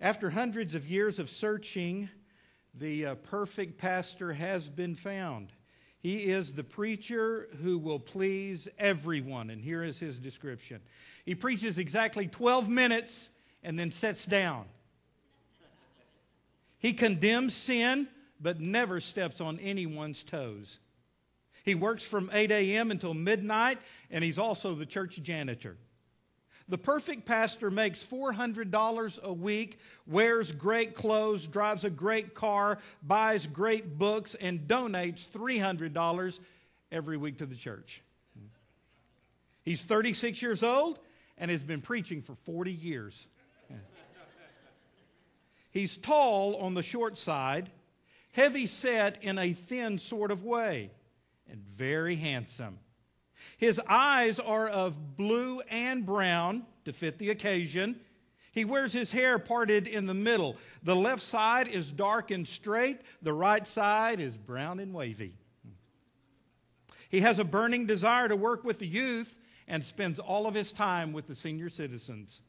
After hundreds of years of searching, the uh, perfect pastor has been found. He is the preacher who will please everyone. And here is his description He preaches exactly 12 minutes and then sits down. He condemns sin, but never steps on anyone's toes. He works from 8 a.m. until midnight, and he's also the church janitor. The perfect pastor makes $400 a week, wears great clothes, drives a great car, buys great books, and donates $300 every week to the church. He's 36 years old and has been preaching for 40 years. He's tall on the short side, heavy set in a thin sort of way, and very handsome. His eyes are of blue and brown to fit the occasion. He wears his hair parted in the middle. The left side is dark and straight, the right side is brown and wavy. He has a burning desire to work with the youth and spends all of his time with the senior citizens.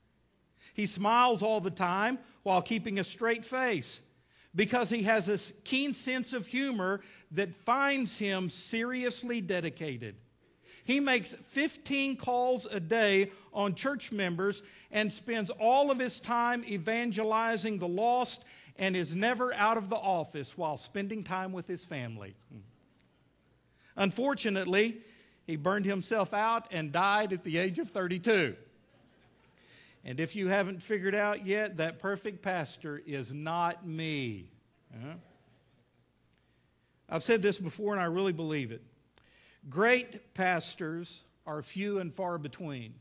He smiles all the time while keeping a straight face because he has a keen sense of humor that finds him seriously dedicated. He makes 15 calls a day on church members and spends all of his time evangelizing the lost and is never out of the office while spending time with his family. Unfortunately, he burned himself out and died at the age of 32. And if you haven't figured out yet, that perfect pastor is not me. Uh-huh. I've said this before and I really believe it. Great pastors are few and far between.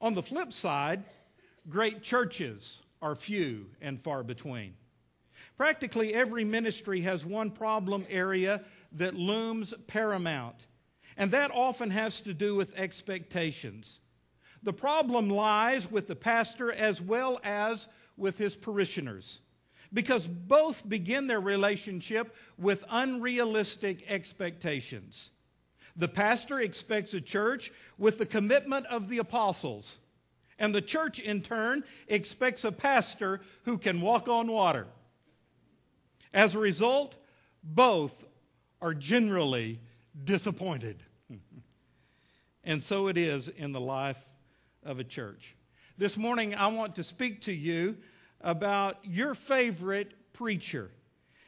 On the flip side, great churches are few and far between. Practically every ministry has one problem area that looms paramount, and that often has to do with expectations. The problem lies with the pastor as well as with his parishioners because both begin their relationship with unrealistic expectations. The pastor expects a church with the commitment of the apostles, and the church, in turn, expects a pastor who can walk on water. As a result, both are generally disappointed. and so it is in the life of a church. This morning, I want to speak to you about your favorite preacher.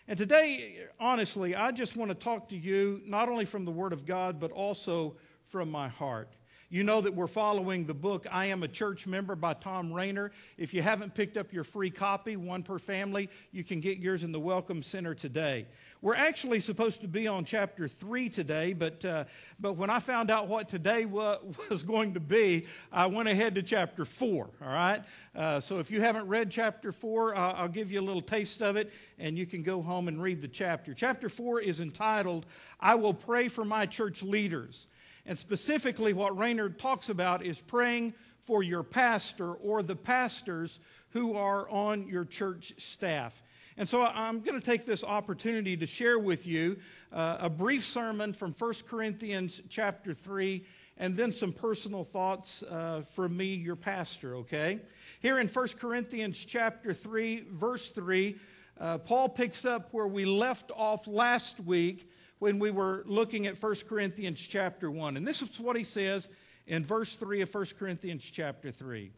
And today, honestly, I just want to talk to you not only from the Word of God, but also from my heart. You know that we're following the book I Am a Church Member by Thom Rainer. If you haven't picked up your free copy, one per family, you can get yours in the Welcome Center today. We're actually supposed to be on chapter 3 today, but, uh, but when I found out what today was going to be, I went ahead to chapter 4, all right? Uh, so if you haven't read chapter 4, uh, I'll give you a little taste of it, and you can go home and read the chapter. Chapter 4 is entitled, I Will Pray for My Church Leaders. And specifically, what Rainer talks about is praying for your pastor or the pastors who are on your church staff. And so I'm going to take this opportunity to share with you uh, a brief sermon from 1 Corinthians chapter 3 and then some personal thoughts uh, from me, your pastor, okay? Here in 1 Corinthians chapter 3, verse 3, uh, Paul picks up where we left off last week when we were looking at 1 Corinthians chapter 1. And this is what he says in verse 3 of 1 Corinthians chapter 3.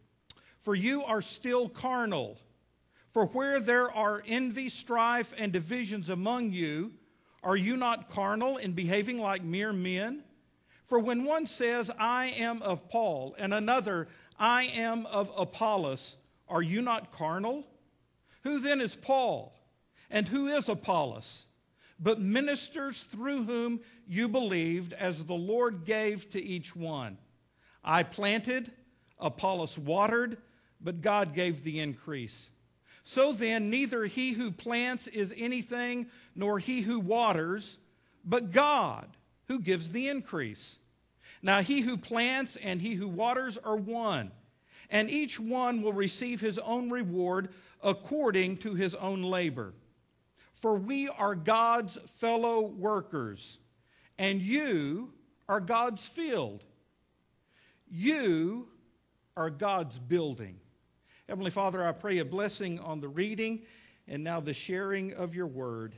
For you are still carnal. For where there are envy, strife, and divisions among you, are you not carnal in behaving like mere men? For when one says, I am of Paul, and another, I am of Apollos, are you not carnal? Who then is Paul? And who is Apollos? but ministers through whom you believed, as the Lord gave to each one. I planted, Apollos watered, but God gave the increase. So then, neither he who plants is anything, nor he who waters, but God who gives the increase. Now, he who plants and he who waters are one, and each one will receive his own reward according to his own labor. For we are God's fellow workers, and you are God's field. You are God's building. Heavenly Father, I pray a blessing on the reading and now the sharing of your word.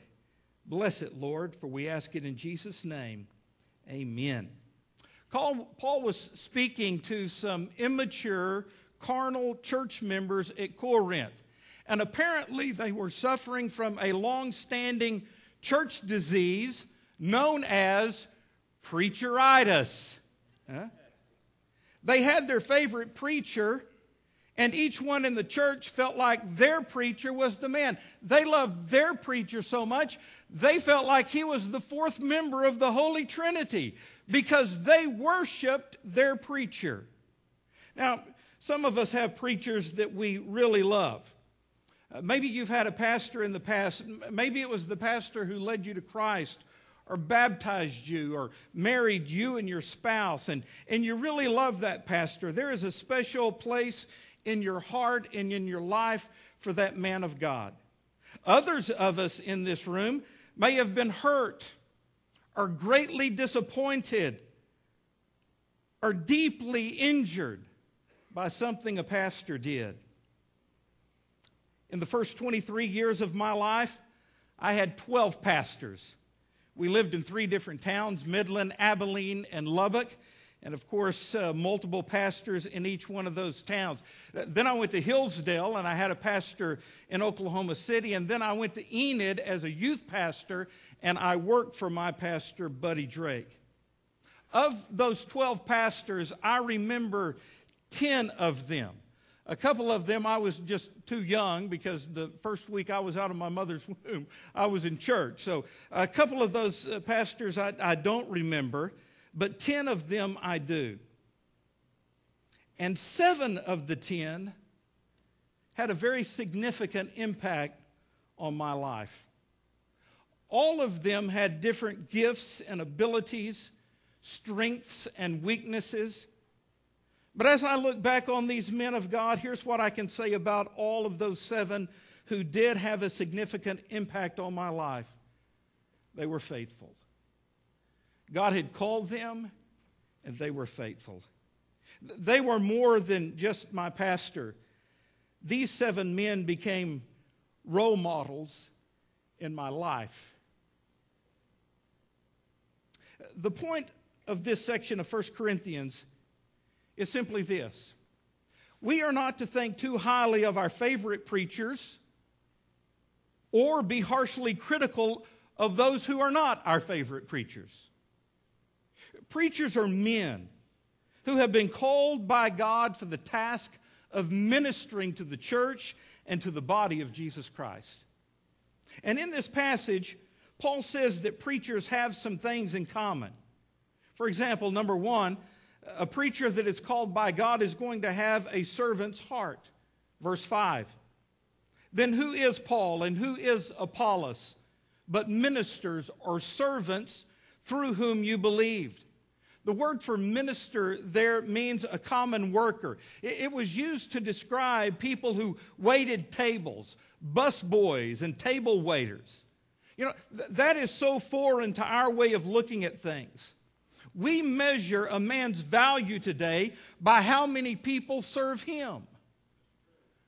Bless it, Lord, for we ask it in Jesus' name. Amen. Paul was speaking to some immature, carnal church members at Corinth. And apparently, they were suffering from a long standing church disease known as preacheritis. Huh? They had their favorite preacher, and each one in the church felt like their preacher was the man. They loved their preacher so much, they felt like he was the fourth member of the Holy Trinity because they worshiped their preacher. Now, some of us have preachers that we really love. Uh, maybe you've had a pastor in the past. Maybe it was the pastor who led you to Christ or baptized you or married you and your spouse, and, and you really love that pastor. There is a special place in your heart and in your life for that man of God. Others of us in this room may have been hurt or greatly disappointed or deeply injured by something a pastor did. In the first 23 years of my life, I had 12 pastors. We lived in three different towns Midland, Abilene, and Lubbock. And of course, uh, multiple pastors in each one of those towns. Then I went to Hillsdale and I had a pastor in Oklahoma City. And then I went to Enid as a youth pastor and I worked for my pastor, Buddy Drake. Of those 12 pastors, I remember 10 of them a couple of them I was just too young because the first week I was out of my mother's womb, I was in church. So a couple of those uh, pastors I, I don't remember, but 10 of them I do. And seven of the 10 had a very significant impact on my life. All of them had different gifts and abilities, strengths and weaknesses. But as I look back on these men of God, here's what I can say about all of those seven who did have a significant impact on my life they were faithful. God had called them, and they were faithful. They were more than just my pastor. These seven men became role models in my life. The point of this section of 1 Corinthians is simply this we are not to think too highly of our favorite preachers or be harshly critical of those who are not our favorite preachers. Preachers are men who have been called by God for the task of ministering to the church and to the body of Jesus Christ. And in this passage, Paul says that preachers have some things in common. For example, number one, a preacher that is called by God is going to have a servant's heart. Verse 5. Then who is Paul and who is Apollos, but ministers or servants through whom you believed? The word for minister there means a common worker. It was used to describe people who waited tables, bus boys, and table waiters. You know, that is so foreign to our way of looking at things. We measure a man's value today by how many people serve him.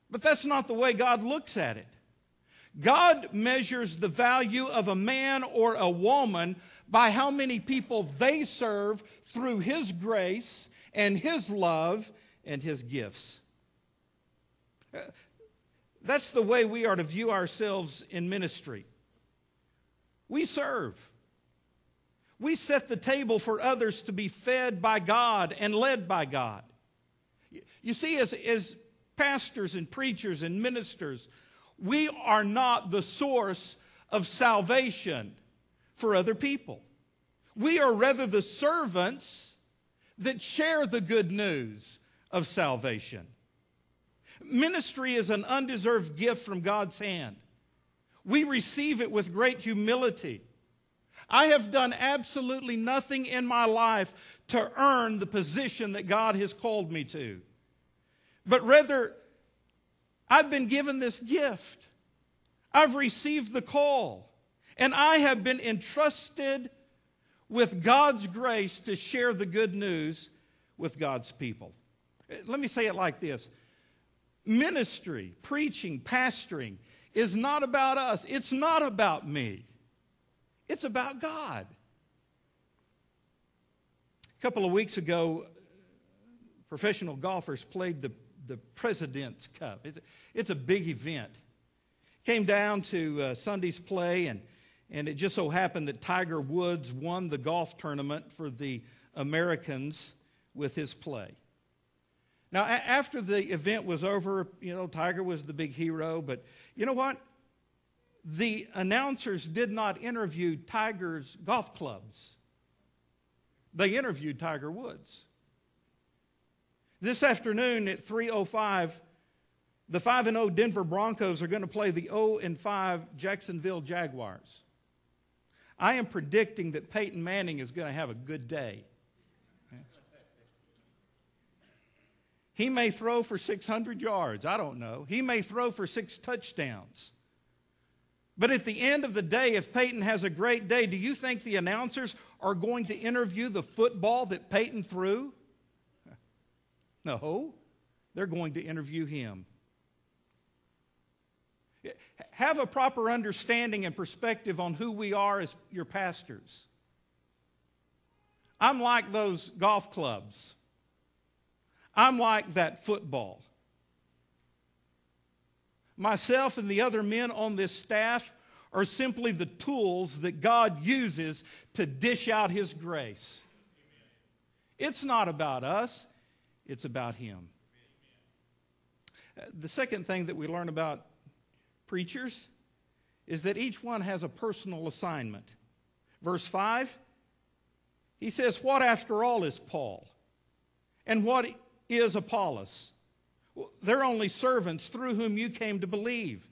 But that's not the way God looks at it. God measures the value of a man or a woman by how many people they serve through His grace and His love and His gifts. That's the way we are to view ourselves in ministry. We serve. We set the table for others to be fed by God and led by God. You see, as, as pastors and preachers and ministers, we are not the source of salvation for other people. We are rather the servants that share the good news of salvation. Ministry is an undeserved gift from God's hand. We receive it with great humility. I have done absolutely nothing in my life to earn the position that God has called me to. But rather, I've been given this gift. I've received the call. And I have been entrusted with God's grace to share the good news with God's people. Let me say it like this Ministry, preaching, pastoring is not about us. It's not about me. It's about God. A couple of weeks ago, professional golfers played the, the President's Cup. It's a, it's a big event. Came down to uh, Sunday's play, and, and it just so happened that Tiger Woods won the golf tournament for the Americans with his play. Now, a- after the event was over, you know, Tiger was the big hero, but you know what? The announcers did not interview Tiger's golf clubs. They interviewed Tiger Woods. This afternoon at 3:05, the 5 and 0 Denver Broncos are going to play the 0 and 5 Jacksonville Jaguars. I am predicting that Peyton Manning is going to have a good day. He may throw for 600 yards. I don't know. He may throw for six touchdowns. But at the end of the day, if Peyton has a great day, do you think the announcers are going to interview the football that Peyton threw? No, they're going to interview him. Have a proper understanding and perspective on who we are as your pastors. I'm like those golf clubs. I'm like that football. Myself and the other men on this staff are simply the tools that God uses to dish out His grace. It's not about us, it's about Him. The second thing that we learn about preachers is that each one has a personal assignment. Verse 5, he says, What after all is Paul? And what is Apollos? They're only servants through whom you came to believe,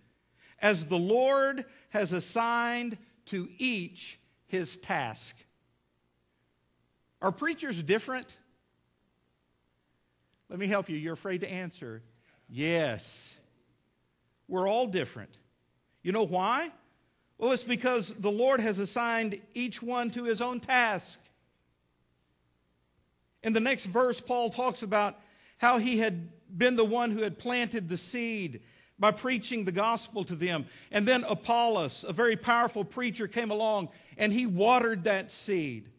as the Lord has assigned to each his task. Are preachers different? Let me help you. You're afraid to answer. Yes. We're all different. You know why? Well, it's because the Lord has assigned each one to his own task. In the next verse, Paul talks about how he had been the one who had planted the seed by preaching the gospel to them. And then Apollos, a very powerful preacher, came along and he watered that seed.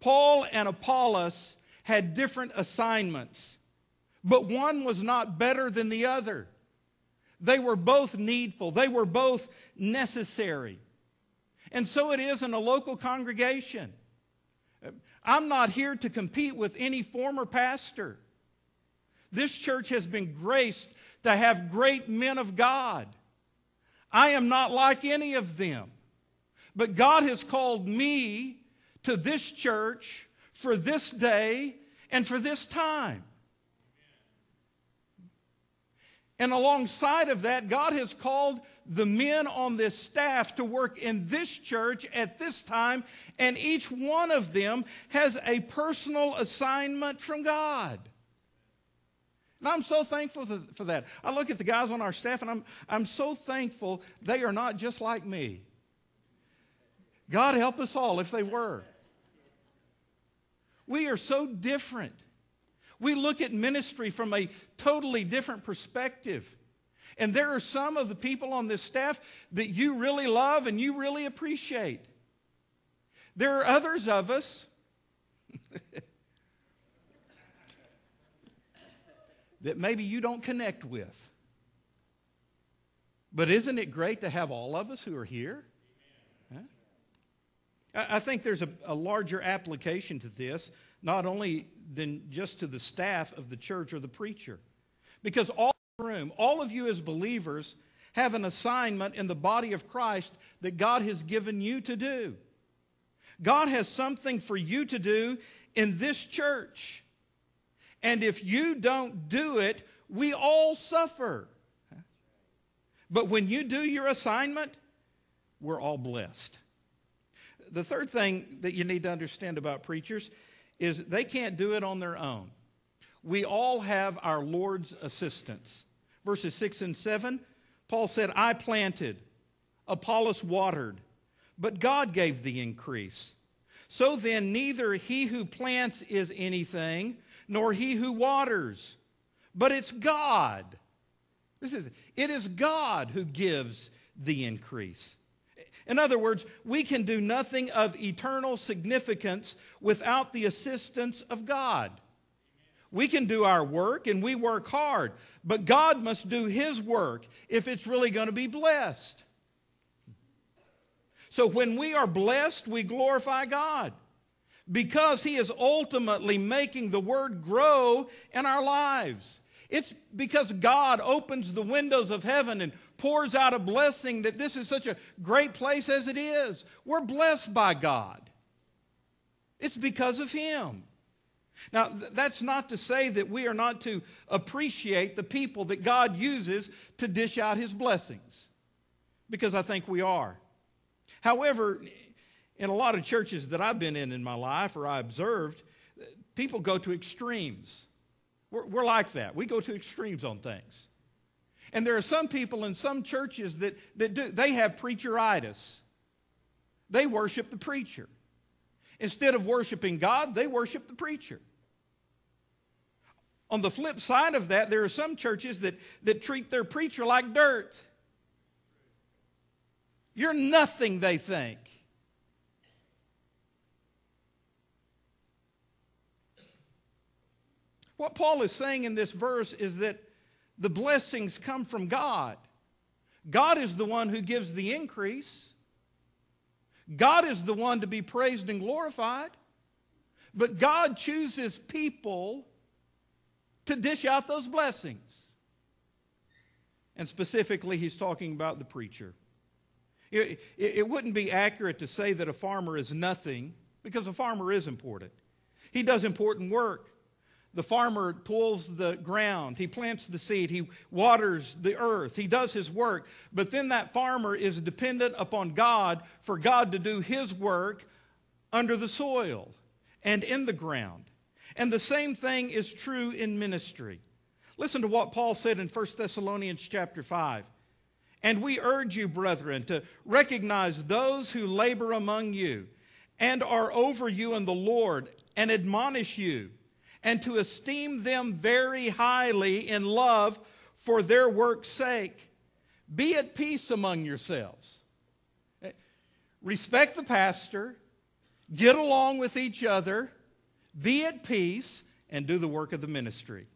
Paul and Apollos had different assignments, but one was not better than the other. They were both needful, they were both necessary. And so it is in a local congregation. I'm not here to compete with any former pastor. This church has been graced to have great men of God. I am not like any of them. But God has called me to this church for this day and for this time. And alongside of that, God has called the men on this staff to work in this church at this time, and each one of them has a personal assignment from God. And I'm so thankful for that. I look at the guys on our staff and I'm, I'm so thankful they are not just like me. God help us all if they were. We are so different. We look at ministry from a totally different perspective. And there are some of the people on this staff that you really love and you really appreciate. There are others of us that maybe you don't connect with. But isn't it great to have all of us who are here? Huh? I think there's a, a, larger application to this, not only than just to the staff of the church or the preacher. Because all room, all of you as believers, have an assignment in the body of Christ that God has given you to do. God has something for you to do in this church. And if you don't do it, we all suffer. But when you do your assignment, we're all blessed. The third thing that you need to understand about preachers is they can't do it on their own. We all have our Lord's assistance. Verses 6 and 7, Paul said, I planted, Apollos watered, but God gave the increase. So then, neither he who plants is anything nor he who waters, but it's God This is it is God who gives the increase. In other words, we can do nothing of eternal significance without the assistance of God. We can do our work and we work hard, but God must do His work if it's really going to be blessed. So when we are blessed, we glorify God because He is ultimately making the Word grow in our lives. It's because God opens the windows of heaven and pours out a blessing that this is such a great place as it is. We're blessed by God. It's because of Him. Now, th- that's not to say that we are not to appreciate the people that God uses to dish out His blessings, because I think we are. However, in a lot of churches that I've been in in my life or I observed, people go to extremes. We're, we're like that. We go to extremes on things. And there are some people in some churches that, that do, they have preacheritis. They worship the preacher. Instead of worshiping God, they worship the preacher. On the flip side of that, there are some churches that, that treat their preacher like dirt. You're nothing, they think. What Paul is saying in this verse is that the blessings come from God. God is the one who gives the increase. God is the one to be praised and glorified. But God chooses people to dish out those blessings. And specifically, he's talking about the preacher. It, it, wouldn't be accurate to say that a farmer is nothing because a farmer is important. He does important work. The farmer pulls the ground, he plants the seed, he waters the earth, he does his work. But then that farmer is dependent upon God for God to do his work under the soil and in the ground. And the same thing is true in ministry. Listen to what Paul said in 1 Thessalonians chapter 5. And we urge you, brethren, to recognize those who labor among you and are over you in the Lord and admonish you and to esteem them very highly in love for their work's sake. Be at peace among yourselves. Respect the pastor, get along with each other, be at peace, and do the work of the ministry.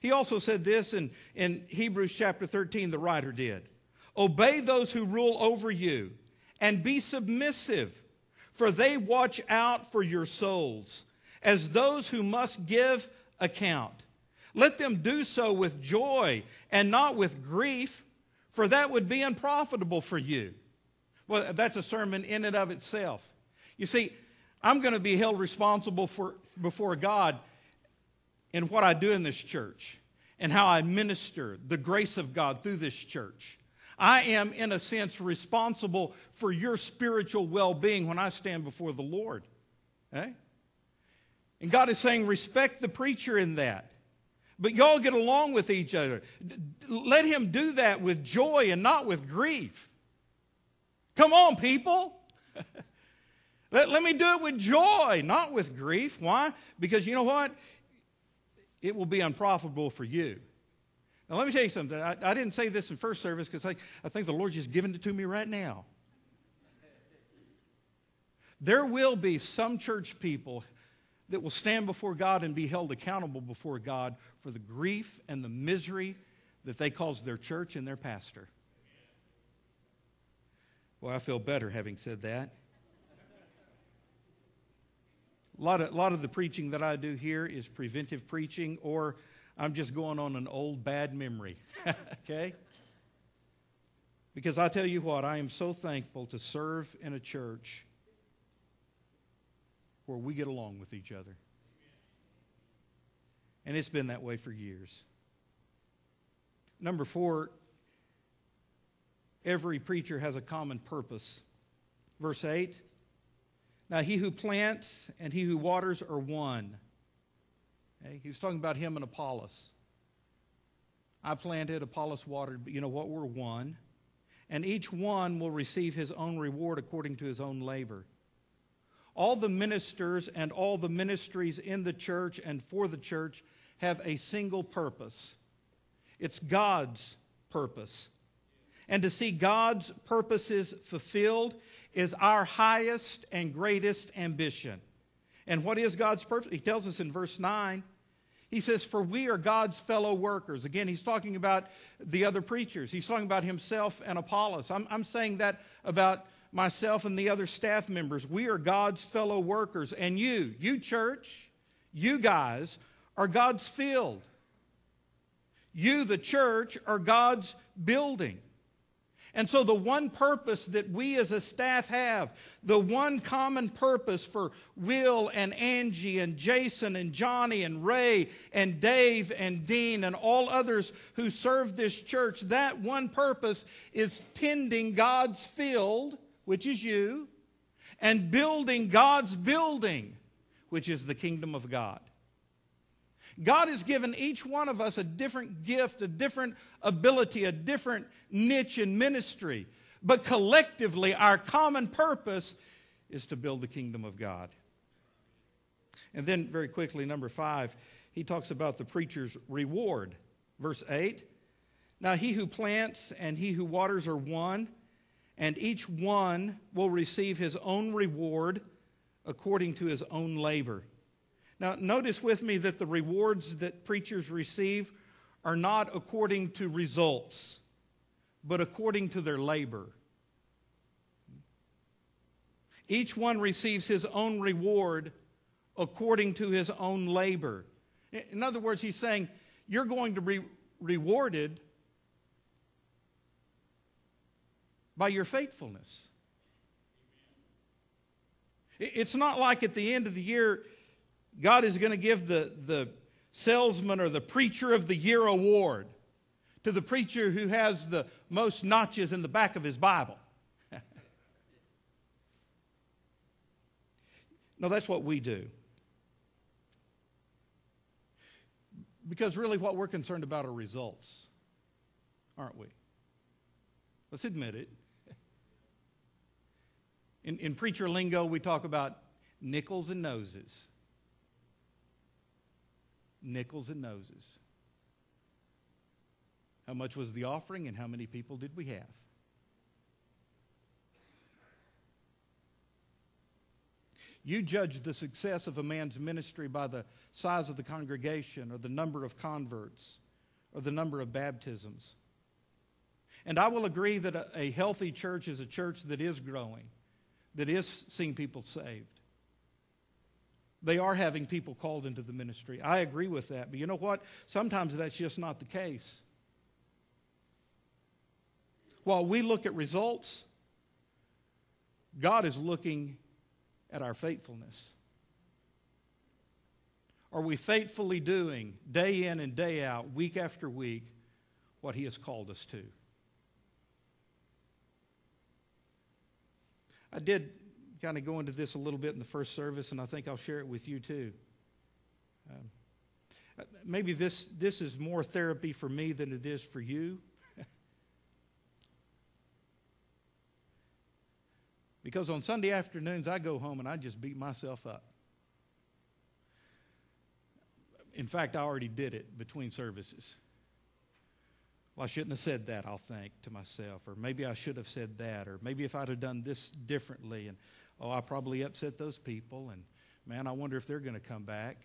He also said this in, in Hebrews chapter 13, the writer did Obey those who rule over you, and be submissive, for they watch out for your souls as those who must give account. Let them do so with joy and not with grief, for that would be unprofitable for you. Well, that's a sermon in and of itself. You see, I'm going to be held responsible for, before God in what I do in this church and how I minister the grace of God through this church. I am, in a sense, responsible for your spiritual well being when I stand before the Lord. Okay? And God is saying, respect the preacher in that. But y'all get along with each other. Let him do that with joy and not with grief. Come on, people. let, let me do it with joy, not with grief. Why? Because you know what? It will be unprofitable for you. Now, let me tell you something. I, I didn't say this in first service because I, I think the Lord just given it to me right now. There will be some church people that will stand before God and be held accountable before God for the grief and the misery that they caused their church and their pastor. Well, I feel better having said that. A lot, of, a lot of the preaching that I do here is preventive preaching, or I'm just going on an old bad memory. okay? Because I tell you what, I am so thankful to serve in a church where we get along with each other. And it's been that way for years. Number four, every preacher has a common purpose. Verse 8 Now he who plants and he who waters are one. Okay? He was talking about him and Apollos. I planted, Apollos watered, but you know what? We're one. And each one will receive his own reward according to his own labor all the ministers and all the ministries in the church and for the church have a single purpose it's God's purpose. And to see God's purposes fulfilled is our highest and greatest ambition. And what is God's purpose? He tells us in verse 9. He says, For we are God's fellow workers. Again, he's talking about the other preachers. He's talking about himself and Apollos. I'm, I'm saying that about myself and the other staff members. We are God's fellow workers. And you, you church, you guys, are God's field. You, the church, are God's building. And so, the one purpose that we as a staff have, the one common purpose for Will and Angie and Jason and Johnny and Ray and Dave and Dean and all others who serve this church, that one purpose is tending God's field, which is you, and building God's building, which is the kingdom of God. God has given each one of us a different gift, a different ability, a different niche in ministry. But collectively, our common purpose is to build the kingdom of God. And then, very quickly, number five, he talks about the preacher's reward. Verse 8 Now he who plants and he who waters are one, and each one will receive his own reward according to his own labor. Now, notice with me that the rewards that preachers receive are not according to results, but according to their labor. Each one receives his own reward according to his own labor. In other words, he's saying, You're going to be rewarded by your faithfulness. It's not like at the end of the year, God is going to give the, the salesman or the preacher of the year award to the preacher who has the most notches in the back of his Bible. no, that's what we do. Because really, what we're concerned about are results, aren't we? Let's admit it. In, in preacher lingo, we talk about nickels and noses nickels and noses. How much was the offering and how many people did we have? You judge the success of a man's ministry by the size of the congregation or the number of converts or the number of baptisms. And I will agree that a, a healthy church is a church that is growing, that is seeing people saved. They are having people called into the ministry. I agree with that. But you know what? Sometimes that's just not the case. While we look at results, God is looking at our faithfulness. Are we faithfully doing, day in and day out, week after week, what He has called us to? I did kind of go into this a little bit in the first service, and I think I'll share it with you too. Um, maybe this, this is more therapy for me than it is for you. because on Sunday afternoons, I go home and I just beat myself up. In fact, I already did it between services. Well, I shouldn't have said that, I'll think to myself. Or maybe I should have said that. Or maybe if I'd have done this differently. And oh, I probably upset those people, and man, I wonder if they're going to come back.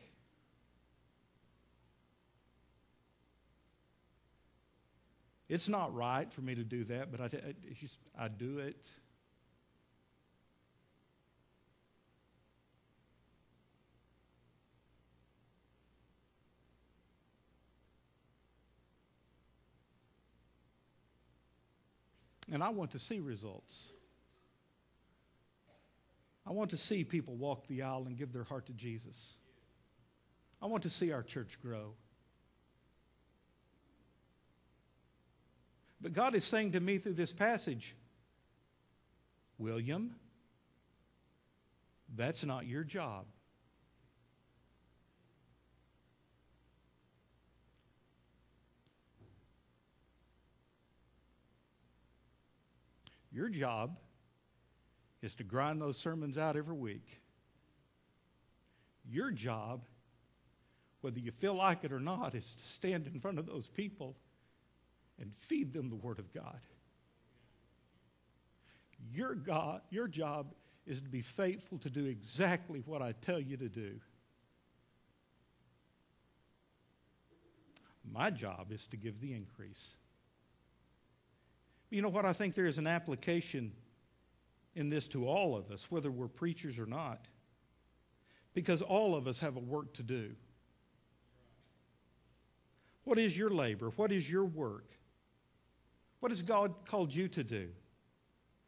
It's not right for me to do that, but I, just, I do it. And I want to see results. I want to see people walk the aisle and give their heart to Jesus. I want to see our church grow. But God is saying to me through this passage, William, that's not your job. Your job is to grind those sermons out every week. Your job, whether you feel like it or not, is to stand in front of those people and feed them the Word of God. Your, God, your job is to be faithful to do exactly what I tell you to do. My job is to give the increase. You know what? I think there is an application in this to all of us, whether we're preachers or not, because all of us have a work to do. What is your labor? What is your work? What has God called you to do?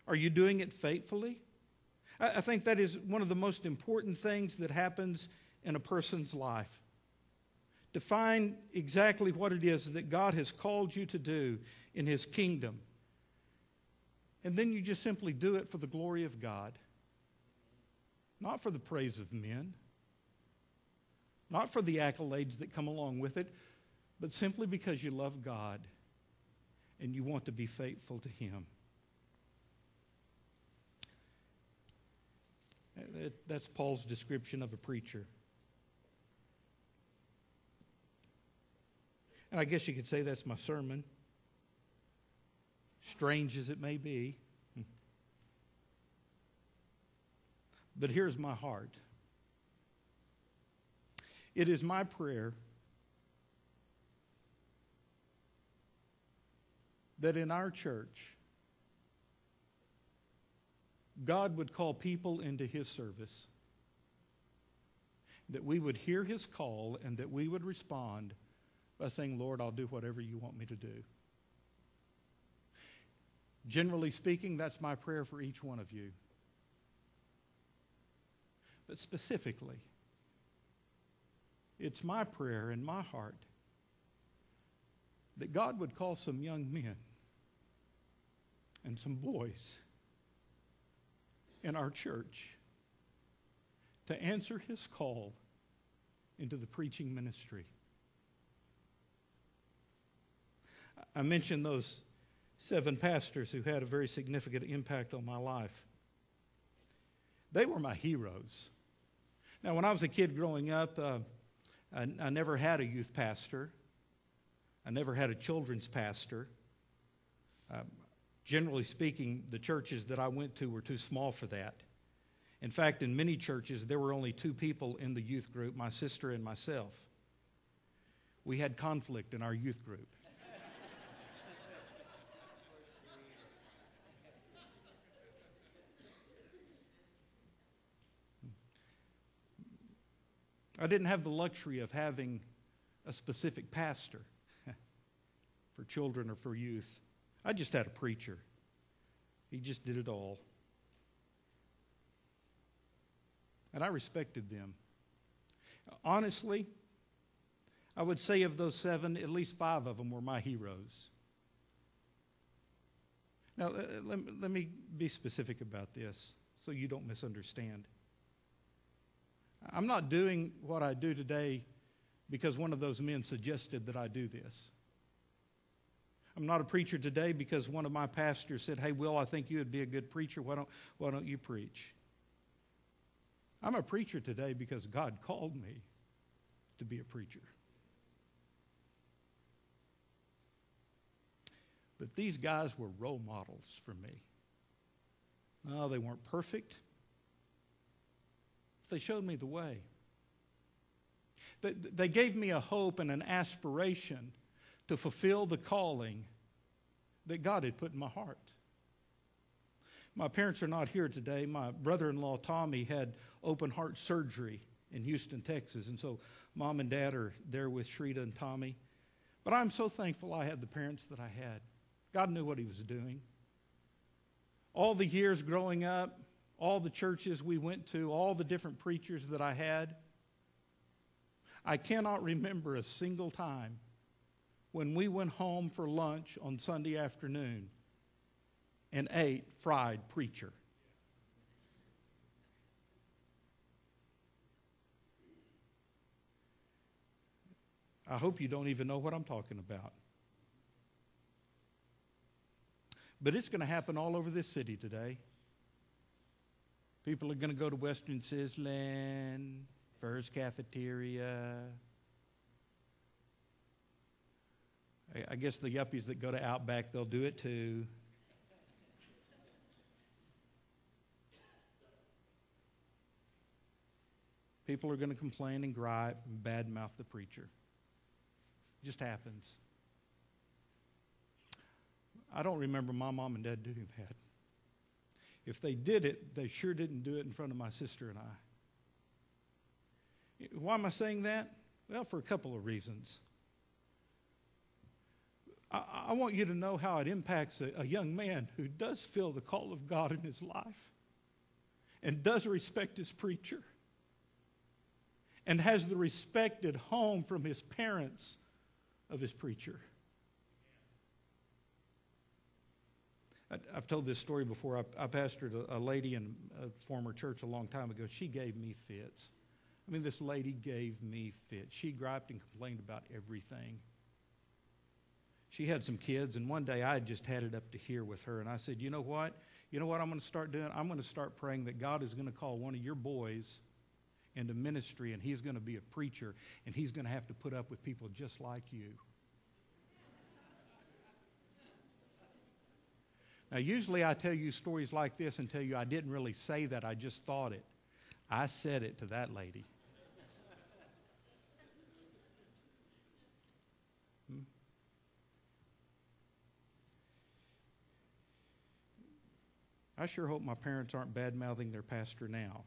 Are you doing it faithfully? I think that is one of the most important things that happens in a person's life. To find exactly what it is that God has called you to do in His kingdom. And then you just simply do it for the glory of God, not for the praise of men, not for the accolades that come along with it, but simply because you love God and you want to be faithful to Him. That's Paul's description of a preacher. And I guess you could say that's my sermon, strange as it may be. But here's my heart it is my prayer that in our church, God would call people into His service, that we would hear His call, and that we would respond by saying, Lord, I'll do whatever you want me to do. Generally speaking, that's my prayer for each one of you. But specifically, it's my prayer in my heart that God would call some young men and some boys in our church to answer his call into the preaching ministry. I mentioned those seven pastors who had a very significant impact on my life. They were my heroes. Now, when I was a kid growing up, uh, I, I never had a youth pastor. I never had a children's pastor. Uh, generally speaking, the churches that I went to were too small for that. In fact, in many churches, there were only two people in the youth group my sister and myself. We had conflict in our youth group. I didn't have the luxury of having a specific pastor for children or for youth. I just had a preacher. He just did it all. And I respected them. Honestly, I would say of those seven, at least five of them were my heroes. Now, let, let me be specific about this so you don't misunderstand. I'm not doing what I do today because one of those men suggested that I do this. I'm not a preacher today because one of my pastors said, Hey, Will, I think you would be a good preacher. Why don't, why don't you preach? I'm a preacher today because God called me to be a preacher. But these guys were role models for me. No, they weren't perfect. They showed me the way. They gave me a hope and an aspiration to fulfill the calling that God had put in my heart. My parents are not here today. My brother in law, Tommy, had open heart surgery in Houston, Texas. And so mom and dad are there with Shrita and Tommy. But I'm so thankful I had the parents that I had. God knew what He was doing. All the years growing up, all the churches we went to, all the different preachers that I had. I cannot remember a single time when we went home for lunch on Sunday afternoon and ate fried preacher. I hope you don't even know what I'm talking about. But it's going to happen all over this city today. People are going to go to Western Sizzlin, Furr's Cafeteria. I guess the yuppies that go to Outback, they'll do it too. People are going to complain and gripe and badmouth the preacher. It just happens. I don't remember my mom and dad doing that. If they did it, they sure didn't do it in front of my sister and I. Why am I saying that? Well, for a couple of reasons. I, I want you to know how it impacts a, a young man who does feel the call of God in his life and does respect his preacher and has the respect at home from his parents of his preacher. I've told this story before. I, I pastored a, a, lady in a former church a long time ago. She gave me fits. I mean, this lady gave me fits. She griped and complained about everything. She had some kids, and one day I just had it up to here with her, and I said, You know what? You know what I'm going to start doing? I'm going to start praying that God is going to call one of your boys into ministry, and he's going to be a preacher, and he's going to have to put up with people just like you. Now, usually I tell you stories like this and tell you I didn't really say that, I just thought it. I said it to that lady. Hmm? I sure hope my parents aren't bad mouthing their pastor now.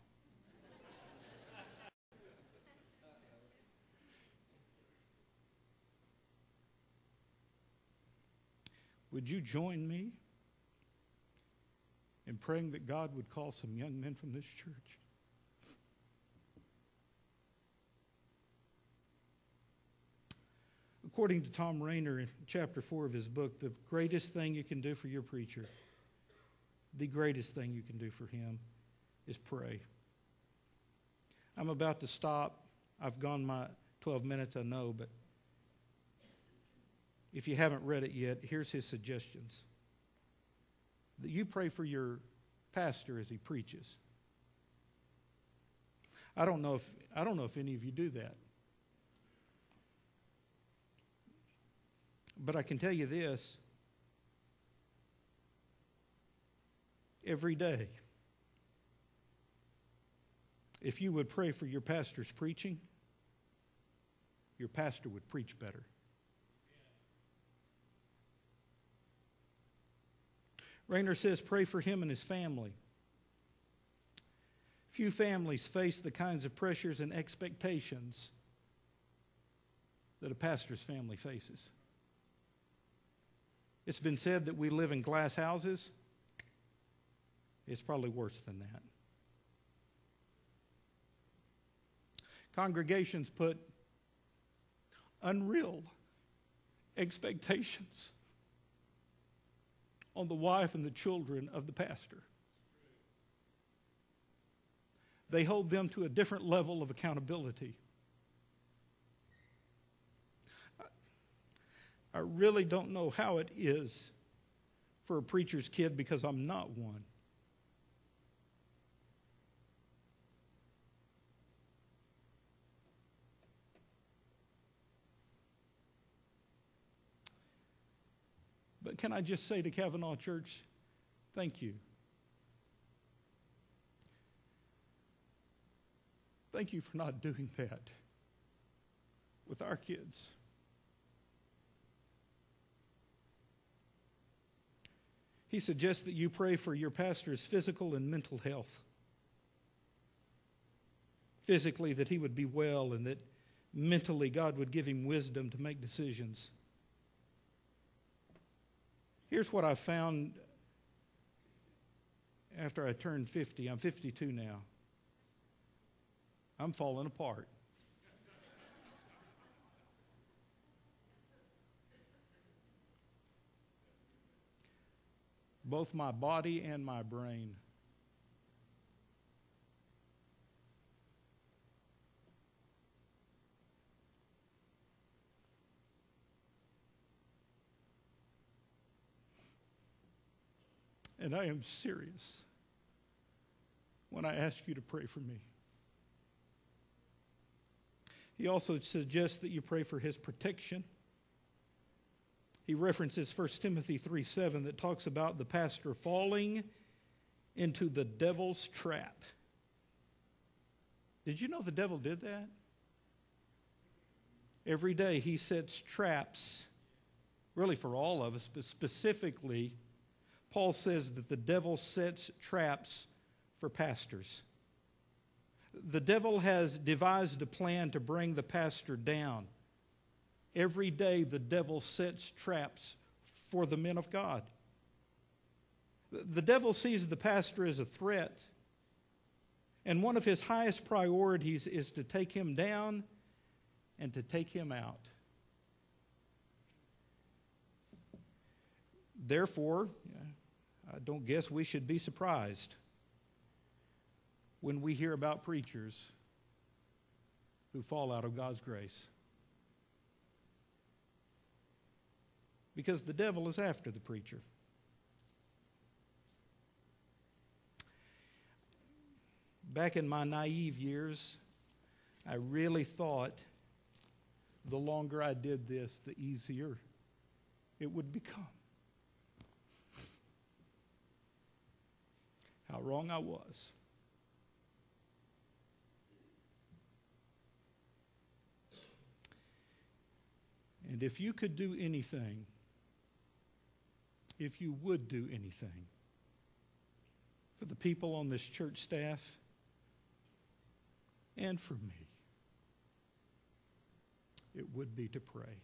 Would you join me in praying that God would call some young men from this church? According to Thom Rainer in chapter 4 of his book, the greatest thing you can do for your preacher, the greatest thing you can do for him, is pray. I'm about to stop. I've gone my 12 minutes, I know, but if you haven't read it yet, here's his suggestions. You pray for your pastor as he preaches. I don't know if I don't know if any of you do that. But I can tell you this every day. If you would pray for your pastor's preaching, your pastor would preach better. Rainer says, pray for him and his family. Few families face the kinds of pressures and expectations that a pastor's family faces. It's been said that we live in glass houses. It's probably worse than that. Congregations put unreal expectations on the wife and the children of the pastor. They hold them to a different level of accountability. I really don't know how it is for a preacher's kid because I'm not one. But can I just say to Cavanaugh Church, thank you. Thank you for not doing that with our kids. He suggests that you pray for your pastor's physical and mental health. Physically, that he would be well, and that mentally, God would give him wisdom to make decisions. Here's what I found after I turned 50. I'm 52 now. I'm falling apart. Both my body and my brain. And I am serious when I ask you to pray for me. He also suggests that you pray for his protection he references 1 Timothy 3 7 that talks about the pastor falling into the devil's trap. Did you know the devil did that? Every day he sets traps, really for all of us, but specifically, Paul says that the devil sets traps for pastors. The devil has devised a plan to bring the pastor down. Every day, the devil sets traps for the men of God. The devil sees the pastor as a threat, and one of his highest priorities is to take him down and to take him out. Therefore, I don't guess we should be surprised when we hear about preachers who fall out of God's grace. Because the devil is after the preacher. Back in my naive years, I really thought the longer I did this, the easier it would become. How wrong I was. And if you could do anything, if you would do anything for the people on this church staff and for me, it would be to pray.